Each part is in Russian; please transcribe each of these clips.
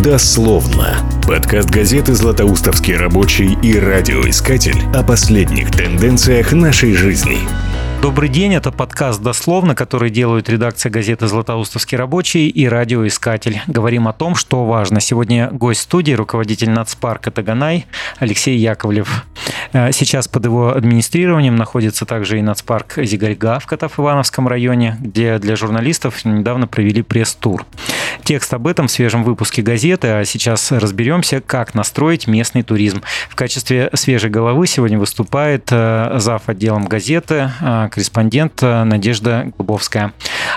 Дословно. Подкаст газеты «Златоустовский рабочий» и радиоискатель о последних тенденциях нашей жизни. Добрый день, это подкаст «Дословно», который делают редакция газеты «Златоустовский рабочий» и радиоискатель. Говорим о том, что важно. Сегодня гость студии, руководитель нацпарка Таганай Алексей Яковлев. Э, сейчас под его администрированием находится также и нацпарк Зигарьга в Катав-Ивановском районе, где для журналистов недавно провели пресс-тур. Текст об этом в свежем выпуске газеты, а сейчас разберемся, как настроить местный туризм. В качестве свежей головы сегодня выступает э, зав. отделом газеты э, корреспондент э, Надежда Глубовская.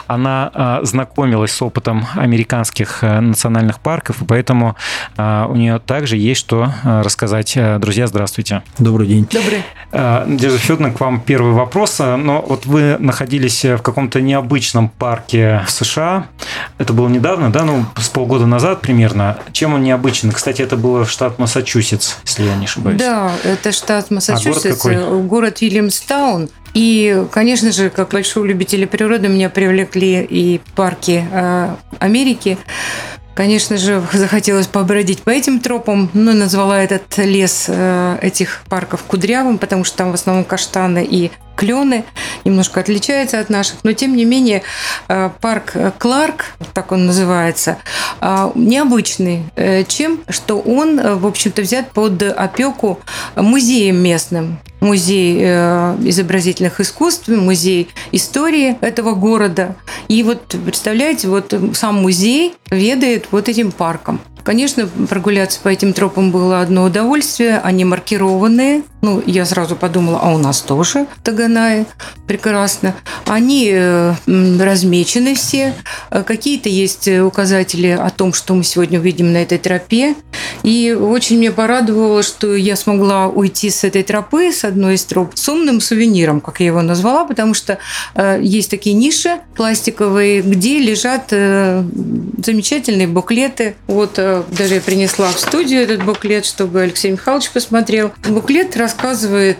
Она э, знакомилась с опытом американских э, национальных парков, и поэтому у нее также есть что рассказать. Друзья, здравствуйте. Добрый день. Добрый. Надежда Федоровна, к вам первый вопрос. Но вот вы находились в каком-то необычном парке в США. Это было недавно, да? Ну, с полгода назад примерно. Чем он необычен? Кстати, это было в штат Массачусетс, если я не ошибаюсь. Да, это штат Массачусетс, а город, город Вильямстаун. И, конечно же, как большого любителя природы, меня привлекли и парки э, Америки. Конечно же, захотелось побродить по этим тропам, но назвала этот лес э, этих парков кудрявым, потому что там в основном каштаны и клены, немножко отличается от наших, но тем не менее э, парк Кларк, так он называется, необычный чем, что он, в общем-то, взят под опеку музеем местным музей э, изобразительных искусств, музей истории этого города. И вот представляете, вот сам музей ведает вот этим парком. Конечно, прогуляться по этим тропам было одно удовольствие. Они маркированные. Ну, я сразу подумала, а у нас тоже Таганай. Прекрасно. Они э, размечены все. Э, какие-то есть указатели о том, что мы сегодня увидим на этой тропе. И очень мне порадовало, что я смогла уйти с этой тропы, с одной из троп, с умным сувениром, как я его назвала, потому что э, есть такие ниши пластиковые, где лежат замечательные буклеты. Вот даже я принесла в студию этот буклет, чтобы Алексей Михайлович посмотрел. Буклет рассказывает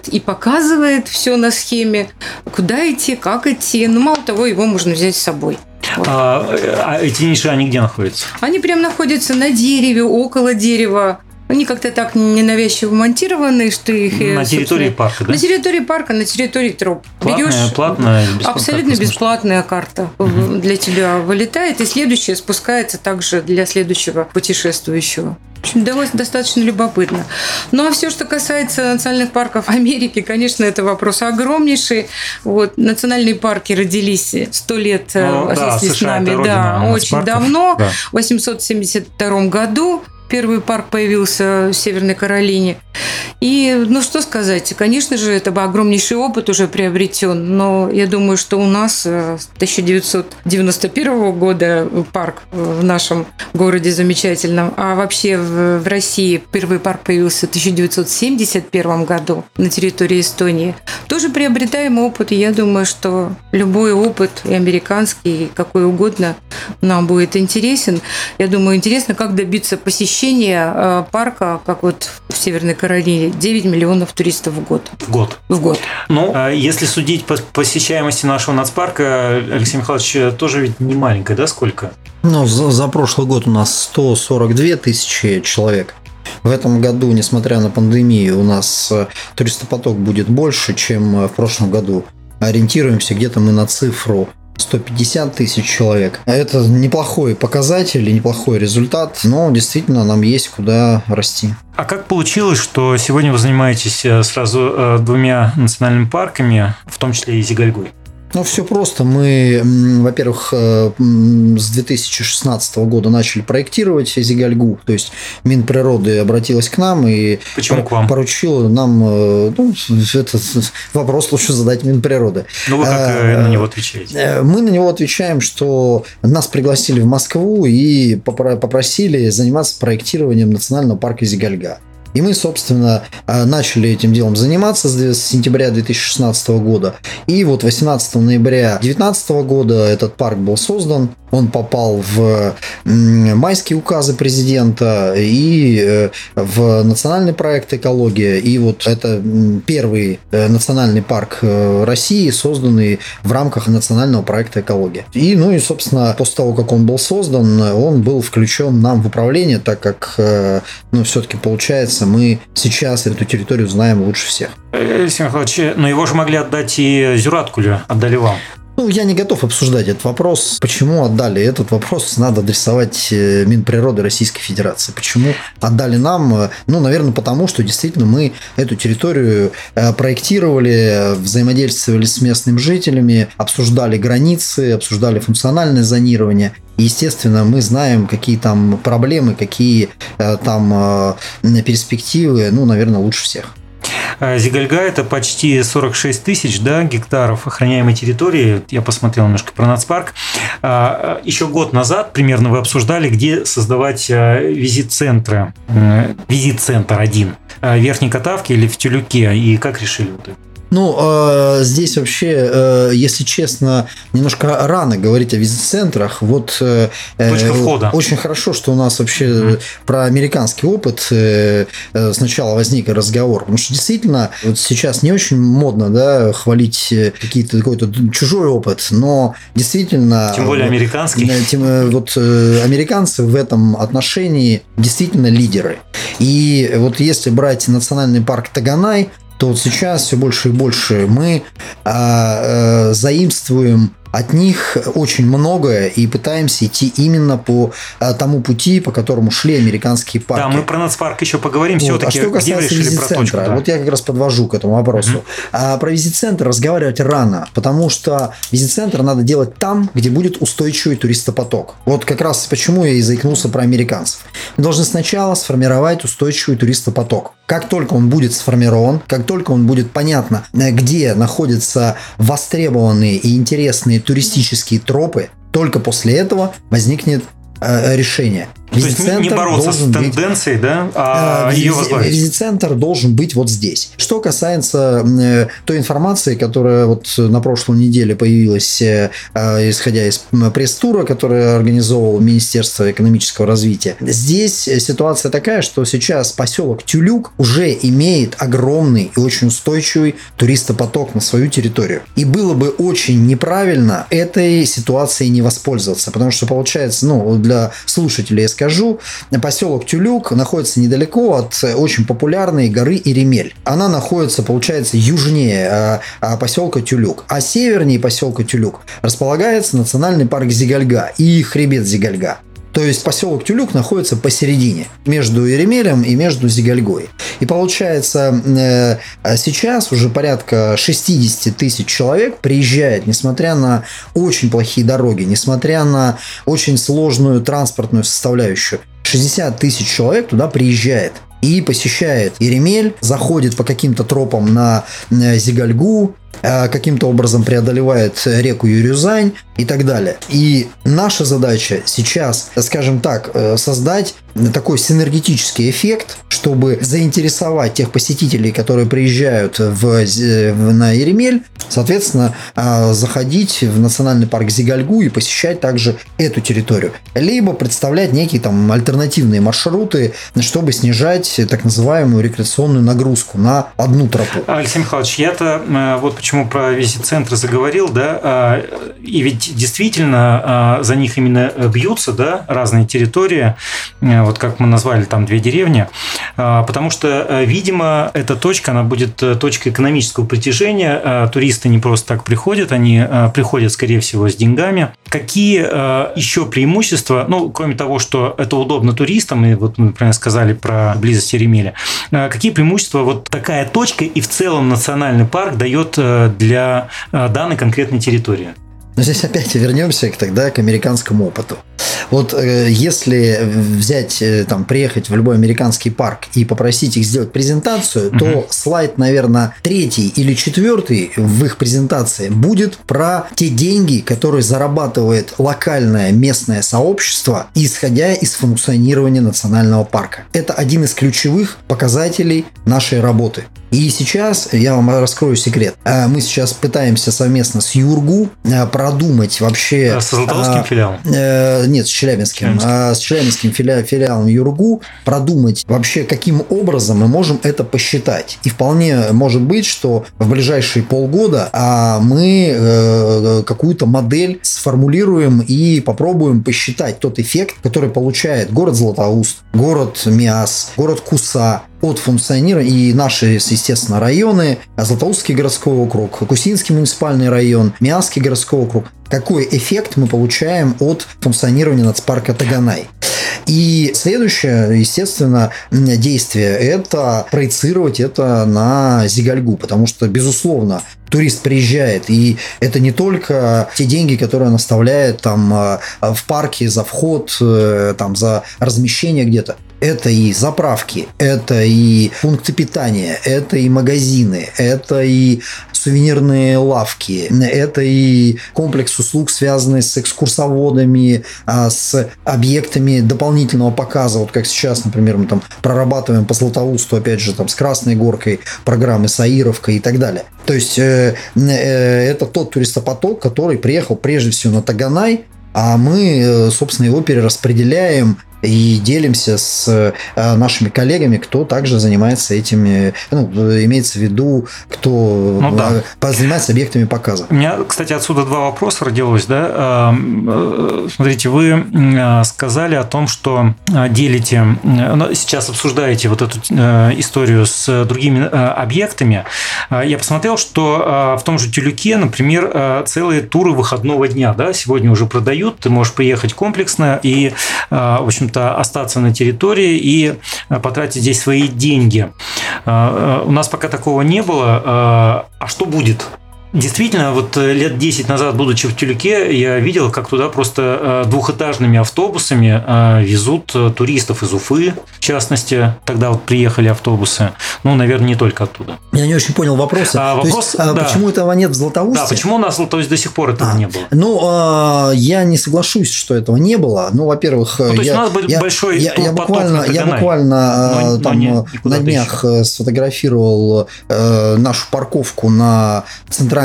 и показывает все на схеме, куда идти, как идти. Но ну, мало того, его можно взять с собой. Вот. А, а эти ниши, они где находятся? Они прям находятся на дереве, около дерева. Они как-то так ненавязчиво монтированы, что их... На территории парка, да? На территории парка, на территории троп. Платная, Берешь, платная, бесплатная, Абсолютно бесплатная карта угу. для тебя вылетает, и следующая спускается также для следующего путешествующего. Общем, достаточно любопытно. Ну а все, что касается национальных парков Америки, конечно, это вопрос огромнейший. Вот, национальные парки родились сто лет, ну, если да, с нами, да, очень парков. давно, да. в 872 году. Первый парк появился в Северной Каролине. И, ну, что сказать, конечно же, это огромнейший опыт уже приобретен, но я думаю, что у нас э, с 1991 года парк в нашем городе замечательном, а вообще в России первый парк появился в 1971 году на территории Эстонии. Тоже приобретаем опыт, и я думаю, что любой опыт, и американский, и какой угодно, нам будет интересен. Я думаю, интересно, как добиться посещения э, парка, как вот в Северной Каролине, 9 миллионов туристов в год. В год? В год. Ну, а если судить по посещаемости нашего нацпарка, Алексей Михайлович, тоже ведь не маленькая, да, сколько? Ну, за, за прошлый год у нас 142 тысячи человек. В этом году, несмотря на пандемию, у нас э, туристопоток будет больше, чем в прошлом году. Ориентируемся где-то мы на цифру 150 тысяч человек. Это неплохой показатель и неплохой результат, но действительно нам есть куда расти. А как получилось, что сегодня вы занимаетесь э, сразу э, двумя национальными парками, в том числе и Зигальгой? Ну, все просто. Мы, во-первых, э, с 2016 года начали проектировать Зигальгу, то есть Минприроды обратилась к нам и Почему к вам? поручила нам, э, ну, этот вопрос лучше задать Минприроды. Ну, вы как а, на него отвечаете? Мы на него отвечаем, что нас пригласили в Москву и попросили заниматься проектированием национального парка Зигальга. И мы, собственно, начали этим делом заниматься с сентября 2016 года. И вот 18 ноября 2019 года этот парк был создан. Он попал в майские указы президента и э, в национальный проект «Экология». И вот это первый э, национальный парк э, России, созданный в рамках национального проекта «Экология». И, ну и, собственно, после того, как он был создан, он был включен нам в управление, так как, ну, все-таки получается, мы сейчас эту территорию знаем лучше всех. Алексей Михайлович, но его же могли отдать и Зюраткулю, отдали вам. Ну, я не готов обсуждать этот вопрос. Почему отдали? Этот вопрос надо адресовать э, Минприроды Российской Федерации. Почему отдали нам? Э, ну, наверное, потому что действительно мы эту территорию э, проектировали, взаимодействовали с местными жителями, обсуждали границы, обсуждали функциональное зонирование. Естественно, мы знаем, какие там проблемы, какие там перспективы, ну, наверное, лучше всех. Э, Зигальга – это почти 46 тысяч да, гектаров охраняемой территории. Я посмотрел немножко про нацпарк. А, э, Еще год назад примерно вы обсуждали, где создавать э, визит-центры. Визит-центр один. В Верхней Катавке или в Тюлюке. И как решили вот это? Ну, э, здесь вообще, э, если честно, немножко рано говорить о визит-центрах. Вот э, Точка входа. очень хорошо, что у нас вообще mm-hmm. про американский опыт э, сначала возник разговор. Потому что действительно, вот сейчас не очень модно да, хвалить какие-то какой-то чужой опыт, но действительно... Тем более американский. Тем, вот американцы в этом отношении действительно лидеры. И вот если брать национальный парк Таганай, то вот сейчас все больше и больше мы а, а, заимствуем от них очень многое и пытаемся идти именно по а, тому пути, по которому шли американские парки. Да, мы про нацпарк еще поговорим. Вот. Все-таки, а что касается визит-центра, да. вот я как раз подвожу к этому вопросу. Угу. А про визит-центр разговаривать рано, потому что визит-центр надо делать там, где будет устойчивый туристопоток. Вот как раз почему я и заикнулся про американцев. Мы должны сначала сформировать устойчивый туристопоток. Как только он будет сформирован, как только он будет понятно, где находятся востребованные и интересные туристические тропы, только после этого возникнет э, решение. То есть не бороться с тенденцией, быть, да, а э, ее возглавить. Визит-центр должен быть вот здесь. Что касается э, той информации, которая вот на прошлой неделе появилась, э, исходя из пресс-тура, который организовал Министерство экономического развития, здесь ситуация такая, что сейчас поселок Тюлюк уже имеет огромный и очень устойчивый туристопоток на свою территорию. И было бы очень неправильно этой ситуацией не воспользоваться, потому что получается, ну, для слушателей скажу, поселок Тюлюк находится недалеко от очень популярной горы Иремель. Она находится, получается, южнее а, а, поселка Тюлюк, а севернее поселка Тюлюк располагается национальный парк Зигальга и хребет Зигальга. То есть поселок Тюлюк находится посередине, между Еремелем и между Зигальгой. И получается, э, сейчас уже порядка 60 тысяч человек приезжает, несмотря на очень плохие дороги, несмотря на очень сложную транспортную составляющую. 60 тысяч человек туда приезжает и посещает Еремель, заходит по каким-то тропам на э, Зигальгу, каким-то образом преодолевает реку Юрюзань и так далее. И наша задача сейчас, скажем так, э, создать такой синергетический эффект, чтобы заинтересовать тех посетителей, которые приезжают в, на Еремель, соответственно, э, заходить в национальный парк Зигальгу и посещать также эту территорию. Либо представлять некие там альтернативные маршруты, чтобы снижать так называемую рекреационную нагрузку на одну тропу. Алексей Михайлович, я-то вот почему про визит-центры заговорил, да, а, и ведь действительно а, за них именно бьются, да, разные территории, а, вот как мы назвали там две деревни, потому что, видимо, эта точка, она будет э, точкой экономического притяжения, туристы не просто так приходят, они приходят, скорее всего, с деньгами. Какие еще преимущества, ну, кроме того, что это удобно туристам, и вот мы, например, сказали про близость Еремеля, какие преимущества вот такая точка и в целом национальный парк дает э, для э, данной конкретной территории. Но здесь опять вернемся тогда к американскому опыту. Вот э, если взять, э, там, приехать в любой американский парк и попросить их сделать презентацию, угу. то слайд, наверное, третий или четвертый в их презентации будет про те деньги, которые зарабатывает локальное местное сообщество, исходя из функционирования национального парка. Это один из ключевых показателей нашей работы. И сейчас я вам раскрою секрет. А, мы сейчас пытаемся совместно с Юргу а, продумать вообще... А с Златоустским а, филиалом? Э, нет, с Челябинским. Челябинским. А, с Челябинским филиалом, филиалом Юргу продумать вообще, каким образом мы можем это посчитать. И вполне может быть, что в ближайшие полгода а, мы э, какую-то модель сформулируем и попробуем посчитать тот эффект, который получает город Златоуст, город Миас, город Куса, от функционирования и наши, естественно, районы, Златоустский городской округ, Кусинский муниципальный район, Миасский городской округ, какой эффект мы получаем от функционирования нацпарка Таганай. И следующее, естественно, действие – это проецировать это на Зигальгу, потому что, безусловно, турист приезжает, и это не только те деньги, которые он оставляет там а, в парке за вход, э, там за размещение где-то. Это и заправки, это и пункты питания, это и магазины, это и сувенирные лавки, это и комплекс услуг, связанный с экскурсоводами, а, с объектами дополнительного показа, вот как сейчас, например, мы там прорабатываем по Златоусту, опять же, там с Красной Горкой программы с Аировкой и так далее. То есть э, э, это тот туристопоток, который приехал прежде всего на Таганай, а мы, э, собственно, его перераспределяем и делимся с э, нашими коллегами, кто также занимается этими, ну, имеется в виду, кто ну, да. Э, занимается объектами показа. У меня, кстати, отсюда два вопроса родилось. Да? Э, смотрите, вы сказали о том, что делите, ну, сейчас обсуждаете вот эту историю с другими объектами. Я посмотрел, что в том же Тюлюке, например, целые туры выходного дня да, сегодня уже продают. Ты можешь приехать комплексно и, в общем то остаться на территории и э, потратить здесь свои деньги. Э, э, у нас пока такого не было. А что будет? Действительно, вот э, лет 10 назад, будучи в Тюльке, я видел, как туда просто э, двухэтажными автобусами э, везут туристов из Уфы, в частности. Тогда вот приехали автобусы. Ну, наверное, не только оттуда. Я не очень понял вопроса. А, вопрос, есть, а да. почему этого нет в Златоусте? Да, почему у нас то есть до сих пор этого а, не было? Ну, а, я не соглашусь, что этого не было. Ну, во-первых, ну, то есть я, у нас я, большой я, я буквально, я буквально но, там но не, на днях еще. сфотографировал нашу парковку на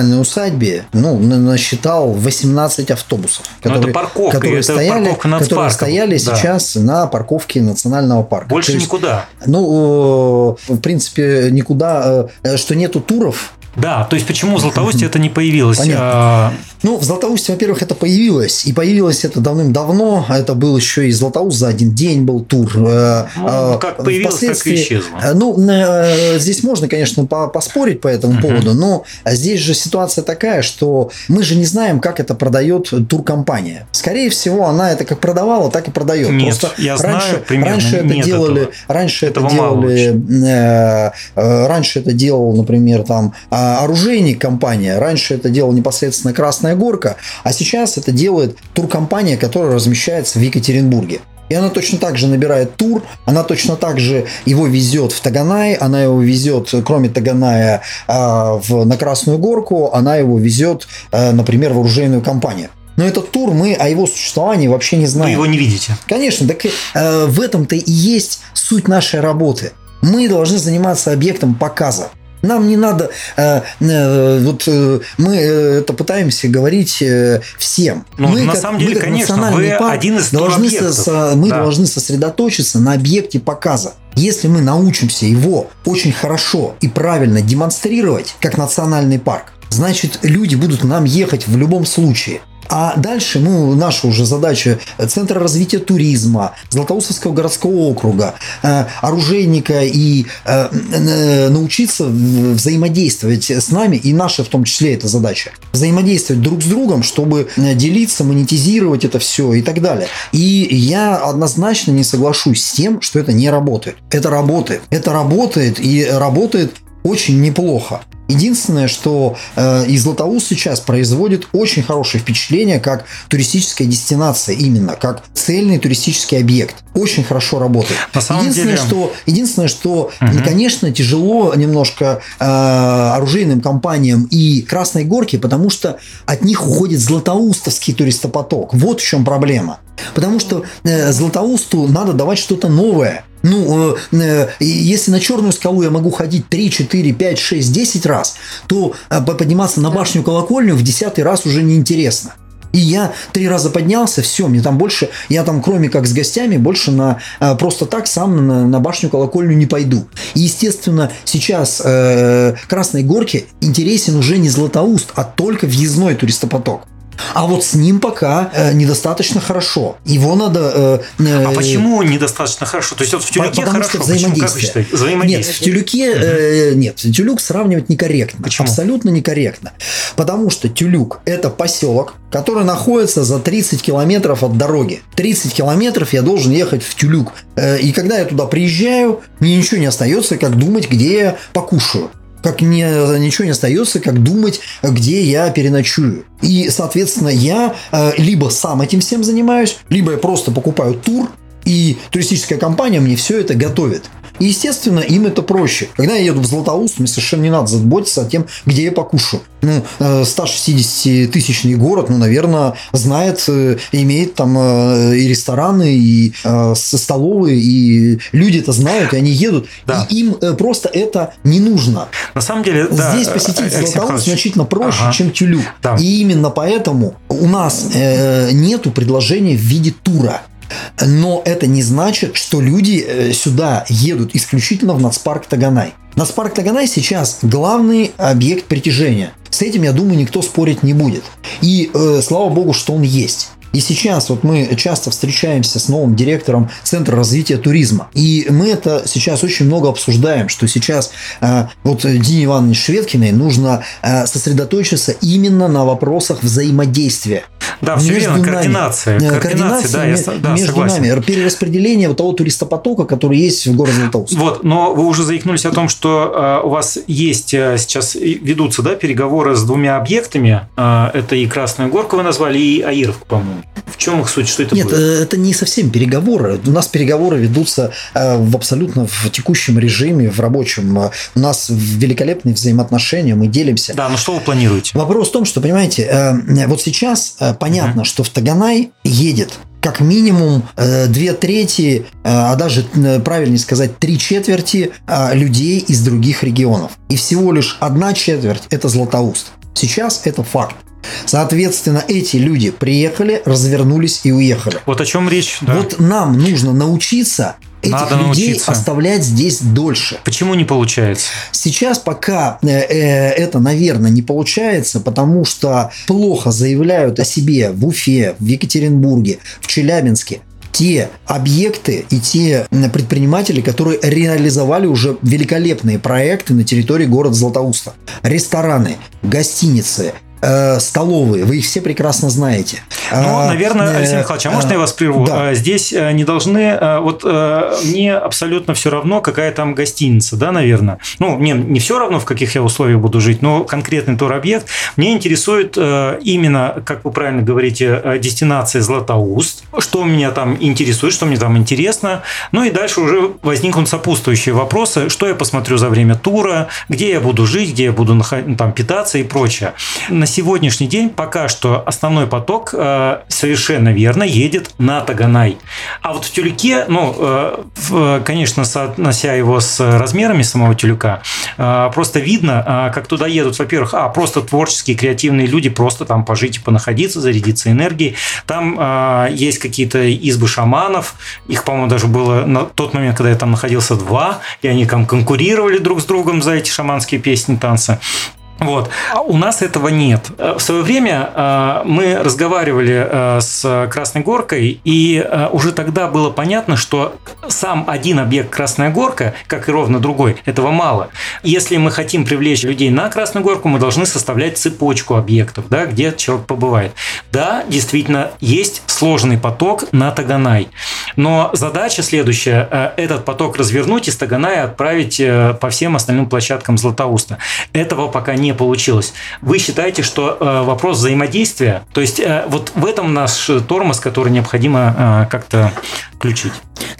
центральной усадьбе ну, насчитал 18 автобусов, ну, которые, парковка, которые стояли, которые стояли да. сейчас на парковке национального парка. Больше есть, никуда. Ну, в принципе, никуда, э, что нету туров, да, то есть почему в Златоусте это не появилось? Понятно. А... Ну, в Златоусте, во-первых, это появилось. И появилось это давным-давно. Это был еще и Златоуст за один день был тур. Э, ну, а, как появилось, так и исчезло. Э, ну, э, здесь можно, конечно, поспорить по этому uh-huh. поводу, но здесь же ситуация такая, что мы же не знаем, как это продает туркомпания. Скорее всего, она это как продавала, так и продает. Нет, Просто я раньше, знаю, примерно раньше это делали, этого. раньше этого это делали, раньше это делал, например, там оружейник компания. Раньше это делала непосредственно Красная Горка, а сейчас это делает туркомпания, которая размещается в Екатеринбурге. И она точно так же набирает тур, она точно так же его везет в Таганай, она его везет, кроме Таганая, а, в, на Красную Горку, она его везет, а, например, в оружейную компанию. Но этот тур мы о его существовании вообще не знаем. Вы его не видите. Конечно, так э, в этом-то и есть суть нашей работы. Мы должны заниматься объектом показа. Нам не надо, э, э, вот э, мы э, это пытаемся говорить э, всем. Ну, мы, на как, самом деле, мы, конечно, вы один из должны со, мы да. должны сосредоточиться на объекте показа. Если мы научимся его очень хорошо и правильно демонстрировать, как национальный парк, значит, люди будут нам ехать в любом случае. А дальше, ну, наша уже задача Центра развития туризма, Златоустовского городского округа, э, оружейника и э, э, научиться взаимодействовать с нами, и наша в том числе эта задача, взаимодействовать друг с другом, чтобы делиться, монетизировать это все и так далее. И я однозначно не соглашусь с тем, что это не работает. Это работает. Это работает и работает очень неплохо. Единственное, что э, и Златоуст сейчас производит очень хорошее впечатление как туристическая дестинация именно, как цельный туристический объект. Очень хорошо работает. На самом единственное, деле... что, единственное, что, угу. конечно, тяжело немножко э, оружейным компаниям и Красной Горке, потому что от них уходит златоустовский туристопоток. Вот в чем проблема. Потому что э, Златоусту надо давать что-то новое. Ну, э, э, если на черную скалу я могу ходить 3, 4, 5, 6, 10 раз, то э, подниматься на башню колокольню в десятый раз уже неинтересно. И я три раза поднялся, все, мне там больше, я там кроме как с гостями, больше на просто так сам на, на башню колокольню не пойду. И, естественно, сейчас э, Красной Горке интересен уже не Златоуст, а только въездной туристопоток. А вот с ним пока э, недостаточно хорошо. Его надо... Э, э, а почему недостаточно хорошо? То есть вот в тюлюке потому хорошо, что взаимодействие. Почему, взаимодействие. Нет, в тюлюке э, нет, тюлюк сравнивать некорректно. Почему? Абсолютно некорректно. Потому что тюлюк – это поселок, который находится за 30 километров от дороги. 30 километров я должен ехать в тюлюк. Э, и когда я туда приезжаю, мне ничего не остается, как думать, где я покушаю как не, ничего не остается, как думать, где я переночую. И, соответственно, я э, либо сам этим всем занимаюсь, либо я просто покупаю тур, и туристическая компания мне все это готовит. И, естественно, им это проще. Когда я еду в Златоуст, мне совершенно не надо заботиться о тем, где я покушаю. Ну, 160-тысячный э, город, ну, наверное, знает, э, имеет там э, и рестораны, и столовые, и люди это знают, и они едут. Да. И им просто это не нужно. На самом деле, Здесь да, посетить Златоуст значительно проще, ага. чем Тюлюк. Да. И именно поэтому у нас э, нету предложения в виде тура. Но это не значит, что люди э, сюда едут исключительно в нацпарк Таганай. Нацпарк Таганай сейчас главный объект притяжения. С этим, я думаю, никто спорить не будет. И э, слава богу, что он есть. И сейчас вот мы часто встречаемся с новым директором Центра развития туризма. И мы это сейчас очень много обсуждаем, что сейчас э, вот Дине Ивановне Шведкиной нужно э, сосредоточиться именно на вопросах взаимодействия. Да, все верно, нами. координация. Э, координация, координация да, я, да, между согласен. нами. Перераспределение вот того туристопотока, который есть в городе Златоуст. Вот, но вы уже заикнулись о том, что э, у вас есть э, сейчас ведутся да, переговоры с двумя объектами. Э, это и Красную Горку вы назвали, и Аировку, по-моему. В чем их суть? Что это Нет, будет? Э, это не совсем переговоры. У нас переговоры ведутся э, в абсолютно в текущем режиме, в рабочем. У нас великолепные взаимоотношения, мы делимся. Да, но что вы планируете? Вопрос в том, что, понимаете, э, вот сейчас понятно, uh-huh. что в Таганай едет как минимум две трети, а даже правильнее сказать три четверти людей из других регионов. И всего лишь одна четверть – это Златоуст. Сейчас это факт. Соответственно, эти люди приехали, развернулись и уехали. Вот о чем речь. Да. Вот нам нужно научиться этих Надо людей научиться. оставлять здесь дольше. Почему не получается? Сейчас пока э, э, это, наверное, не получается, потому что плохо заявляют о себе в Уфе, в Екатеринбурге, в Челябинске те объекты и те предприниматели, которые реализовали уже великолепные проекты на территории города Златоуста. Рестораны, гостиницы, столовые, вы их все прекрасно знаете. Ну, а, наверное, Алексей Михайлович, а можно я вас прерву? Да. Здесь э, не должны, э, вот э, мне абсолютно все равно, какая там гостиница, да, наверное. Ну, мне не все равно, в каких я условиях буду жить, но конкретный туробъект. Мне интересует именно, как вы правильно говорите, дестинация Златоуст, что меня там интересует, что мне там интересно. Ну и дальше уже возникнут сопутствующие вопросы, что я посмотрю за время тура, где я буду жить, где я буду там питаться и прочее. На сегодняшний день пока что основной поток э, совершенно верно едет на Таганай. А вот в Тюльке, ну, э, конечно, соотнося его с размерами самого Тюлька, э, просто видно, как туда едут, во-первых, а, просто творческие, креативные люди, просто там пожить и понаходиться, зарядиться энергией. Там есть какие-то избы шаманов, их, по-моему, даже было на тот момент, когда я там находился, два, и они там конкурировали друг с другом за эти шаманские песни, танцы. Вот. А у нас этого нет. Э, в свое время э, мы разговаривали э, с Красной Горкой, и уже тогда было понятно, что сам один объект Красная Горка, как и ровно другой, этого мало. Если мы хотим привлечь людей на Красную Горку, мы должны составлять цепочку объектов, да, где человек побывает. Да, действительно, есть сложный поток на Таганай. Но задача следующая – этот поток развернуть из Таганая отправить по всем остальным площадкам Златоуста. Этого пока не получилось. Вы считаете, что э, вопрос взаимодействия, то есть э, вот в этом наш тормоз, который необходимо э, как-то включить?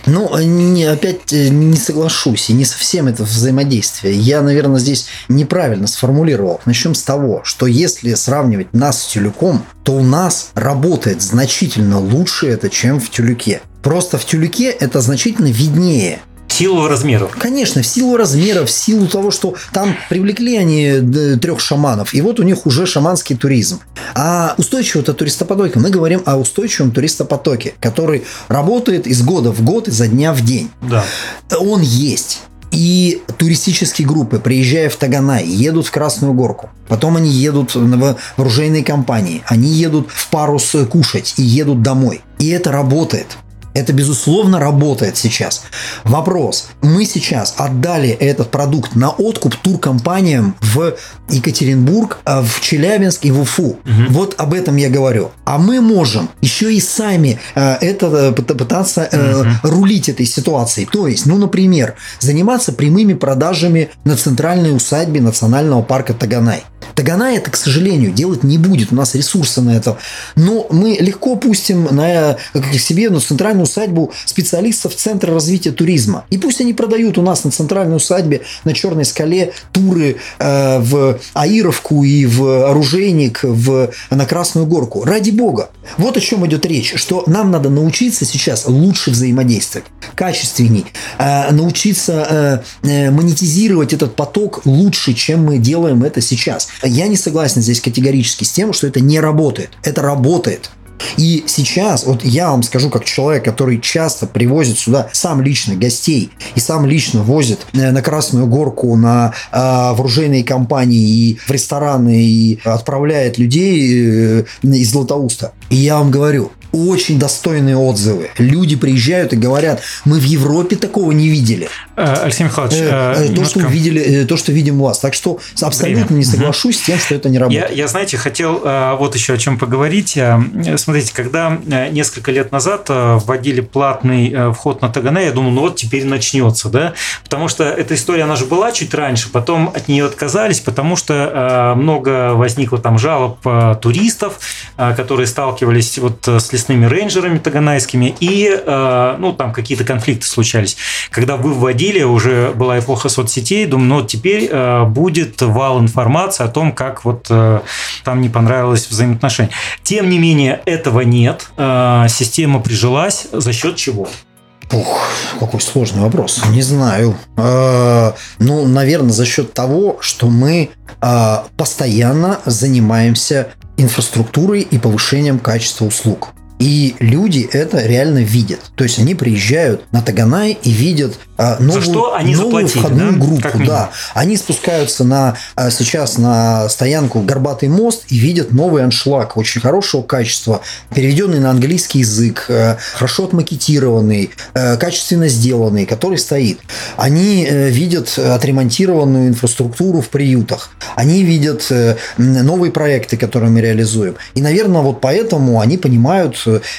Ну, не, опять не соглашусь, и не совсем это взаимодействие. Я, наверное, здесь неправильно сформулировал. Начнем с того, что если сравнивать нас с Тюлюком, то у нас работает значительно лучше это, чем в Тюлюке. Просто в Тюлюке это значительно виднее силу размеров. Конечно, в силу размеров, в силу того, что там привлекли они э, трех шаманов, и вот у них уже шаманский туризм. А устойчивого туристопотока, мы говорим о устойчивом туристопотоке, который работает из года в год, изо дня в день. Да. Он есть. И туристические группы, приезжая в Таганай, едут в Красную Горку. Потом они едут в оружейные компании. Они едут в парус кушать и едут домой. И это работает. Это, безусловно, работает сейчас. Вопрос. Мы сейчас отдали этот продукт на откуп туркомпаниям в Екатеринбург, а, в Челябинск и в Уфу. Угу. Вот об этом я говорю. А мы можем еще и сами э, это э, пытаться угу. рулить этой ситуацией. То есть, ну, например, заниматься прямыми продажами на центральной усадьбе Национального парка Таганай. Таганай это, к сожалению, делать не будет. У нас ресурсы на это. Но мы легко пустим на, к себе на центральную усадьбу специалистов Центра развития туризма. И пусть они продают у нас на центральной усадьбе на Черной скале туры э, в Аировку и в Оружейник, в, на Красную Горку. Ради бога. Вот о чем идет речь. Что нам надо научиться сейчас лучше взаимодействовать, качественней, э, научиться э, э монетизировать этот поток лучше, чем мы делаем это сейчас. Я не согласен здесь категорически с тем, что это не работает. Это работает. И сейчас, вот я вам скажу, как человек, который часто привозит сюда сам лично гостей и сам лично возит э, на Красную Горку, на э, вооруженные компании и в рестораны и отправляет людей э, из Златоуста. И я вам говорю, очень достойные отзывы. Люди приезжают и говорят, мы в Европе такого не видели. Э, Алексей Михайлович, э, э, то, немножко... что увидели, то, что видим у вас. Так что абсолютно Время. не соглашусь угу. с тем, что это не работает. Я, я, знаете, хотел вот еще о чем поговорить. Смотрите, когда несколько лет назад вводили платный вход на Таганэ, я думал, ну вот теперь начнется, да? Потому что эта история, она же была чуть раньше, потом от нее отказались, потому что много возникло там жалоб туристов, которые сталкивались вот с лесными рейнджерами таганайскими, и э, ну, там какие-то конфликты случались. Когда вы вводили, уже была эпоха соцсетей, думаю, ну, теперь э, будет вал информации о том, как вот э, там не понравилось взаимоотношения. Тем не менее, этого нет. Система прижилась за счет чего? Ух, какой сложный вопрос. Не знаю. Э, ну, наверное, за счет того, что мы постоянно занимаемся инфраструктурой и повышением качества услуг. И люди это реально видят. То есть они приезжают на Таганай и видят а, новую, что они новую входную да? группу. да. Они спускаются на, а, сейчас на стоянку Горбатый мост и видят новый аншлаг очень хорошего качества, переведенный на английский язык, э, хорошо отмакетированный, э, качественно сделанный, который стоит. Они э, видят отремонтированную инфраструктуру в приютах. Они видят новые проекты, которые мы реализуем. И, наверное, вот поэтому они понимают,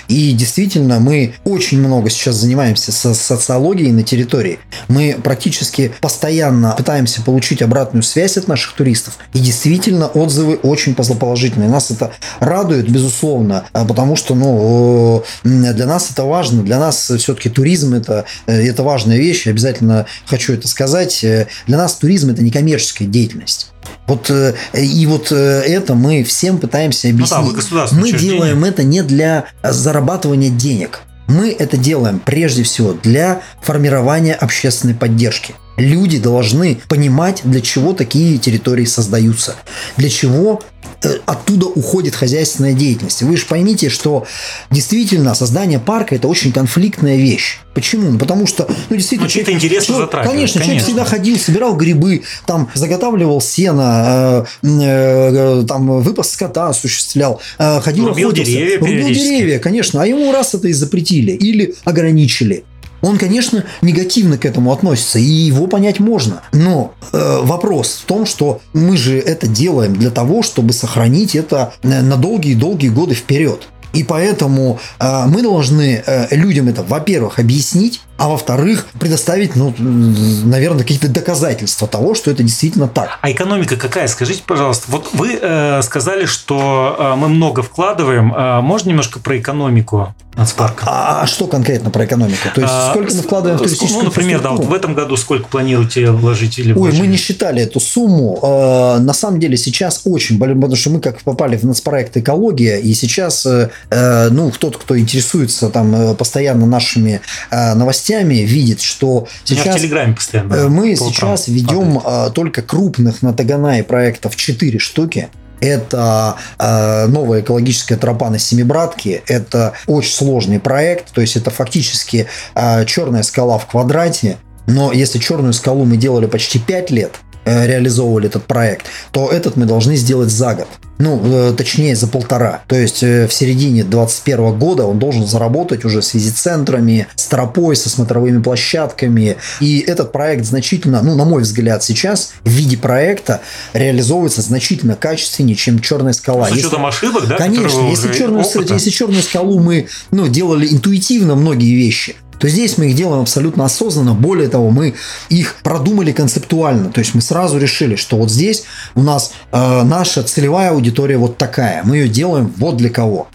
и действительно, мы очень много сейчас занимаемся со социологией на территории. Мы практически постоянно пытаемся получить обратную связь от наших туристов. И действительно, отзывы очень положительные. Нас это радует, безусловно, а потому что ну, для нас это важно. Для нас все-таки туризм это, э, это важная вещь. Обязательно хочу это сказать. Э, для нас туризм это не коммерческая деятельность. Вот э, и вот это мы всем пытаемся объяснить. Ну, да, мы делаем это не для зарабатывания денег. Мы это делаем прежде всего для формирования общественной поддержки. Люди должны понимать, для чего такие территории создаются, для чего Э, оттуда уходит хозяйственная деятельность. Вы же поймите, что действительно создание парка – это очень конфликтная вещь. Почему? Ну, потому что, ну, действительно... Ну, чьи-то интересы человек. Конечно, конечно, человек всегда ходил, собирал грибы, там, заготавливал сено, э, э, там, выпас скота осуществлял, э, ходил рубил охотился. деревья Рубил деревья, конечно. А ему раз это и запретили или ограничили он, конечно, негативно к этому относится, и его понять можно. Но э, вопрос в том, что мы же это делаем для того, чтобы сохранить это э, на долгие-долгие годы вперед. И поэтому э, мы должны э, людям это, во-первых, объяснить, а во-вторых, предоставить, ну, наверное, какие-то доказательства того, что это действительно так. А экономика какая? Скажите, пожалуйста. Вот вы э, сказали, что э, мы много вкладываем. Э, можно немножко про экономику нацпарка? А, а что конкретно про экономику? То есть а, сколько мы вкладываем в туристическую Ну, например, да, вот в этом году сколько планируете вложить или Ой, мы не считали эту сумму. Э, на самом деле сейчас очень, потому что мы как попали в нацпроект «Экология», и сейчас, э, э, ну, тот, кто интересуется там постоянно нашими новостями, новостями видит, что сейчас... Телеграме постоянно. Э, мы сейчас ведем падает. А, только крупных на Таганае проектов 4 штуки. Это э, новая экологическая тропа на Семибратке. Это очень сложный проект. То есть это фактически э, черная скала в квадрате. Но если черную скалу мы делали почти 5 лет, реализовывали этот проект, то этот мы должны сделать за год ну, э, точнее, за полтора. То есть э, в середине 2021 года он должен заработать уже с визит-центрами, с тропой, со смотровыми площадками. И этот проект значительно, ну, на мой взгляд, сейчас в виде проекта реализовывается значительно качественнее, чем черная скала. С учетом если, ошибок, да? Конечно, если черную, если черную скалу мы ну, делали интуитивно многие вещи, то здесь мы их делаем абсолютно осознанно. Более того, мы их продумали концептуально. То есть мы сразу решили, что вот здесь у нас э, наша целевая аудитория вот такая. Мы ее делаем вот для кого.